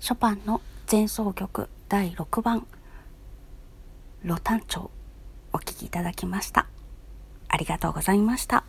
ショパンの前奏曲第6番「ロタンチョ」お聴きいただきました。ありがとうございました。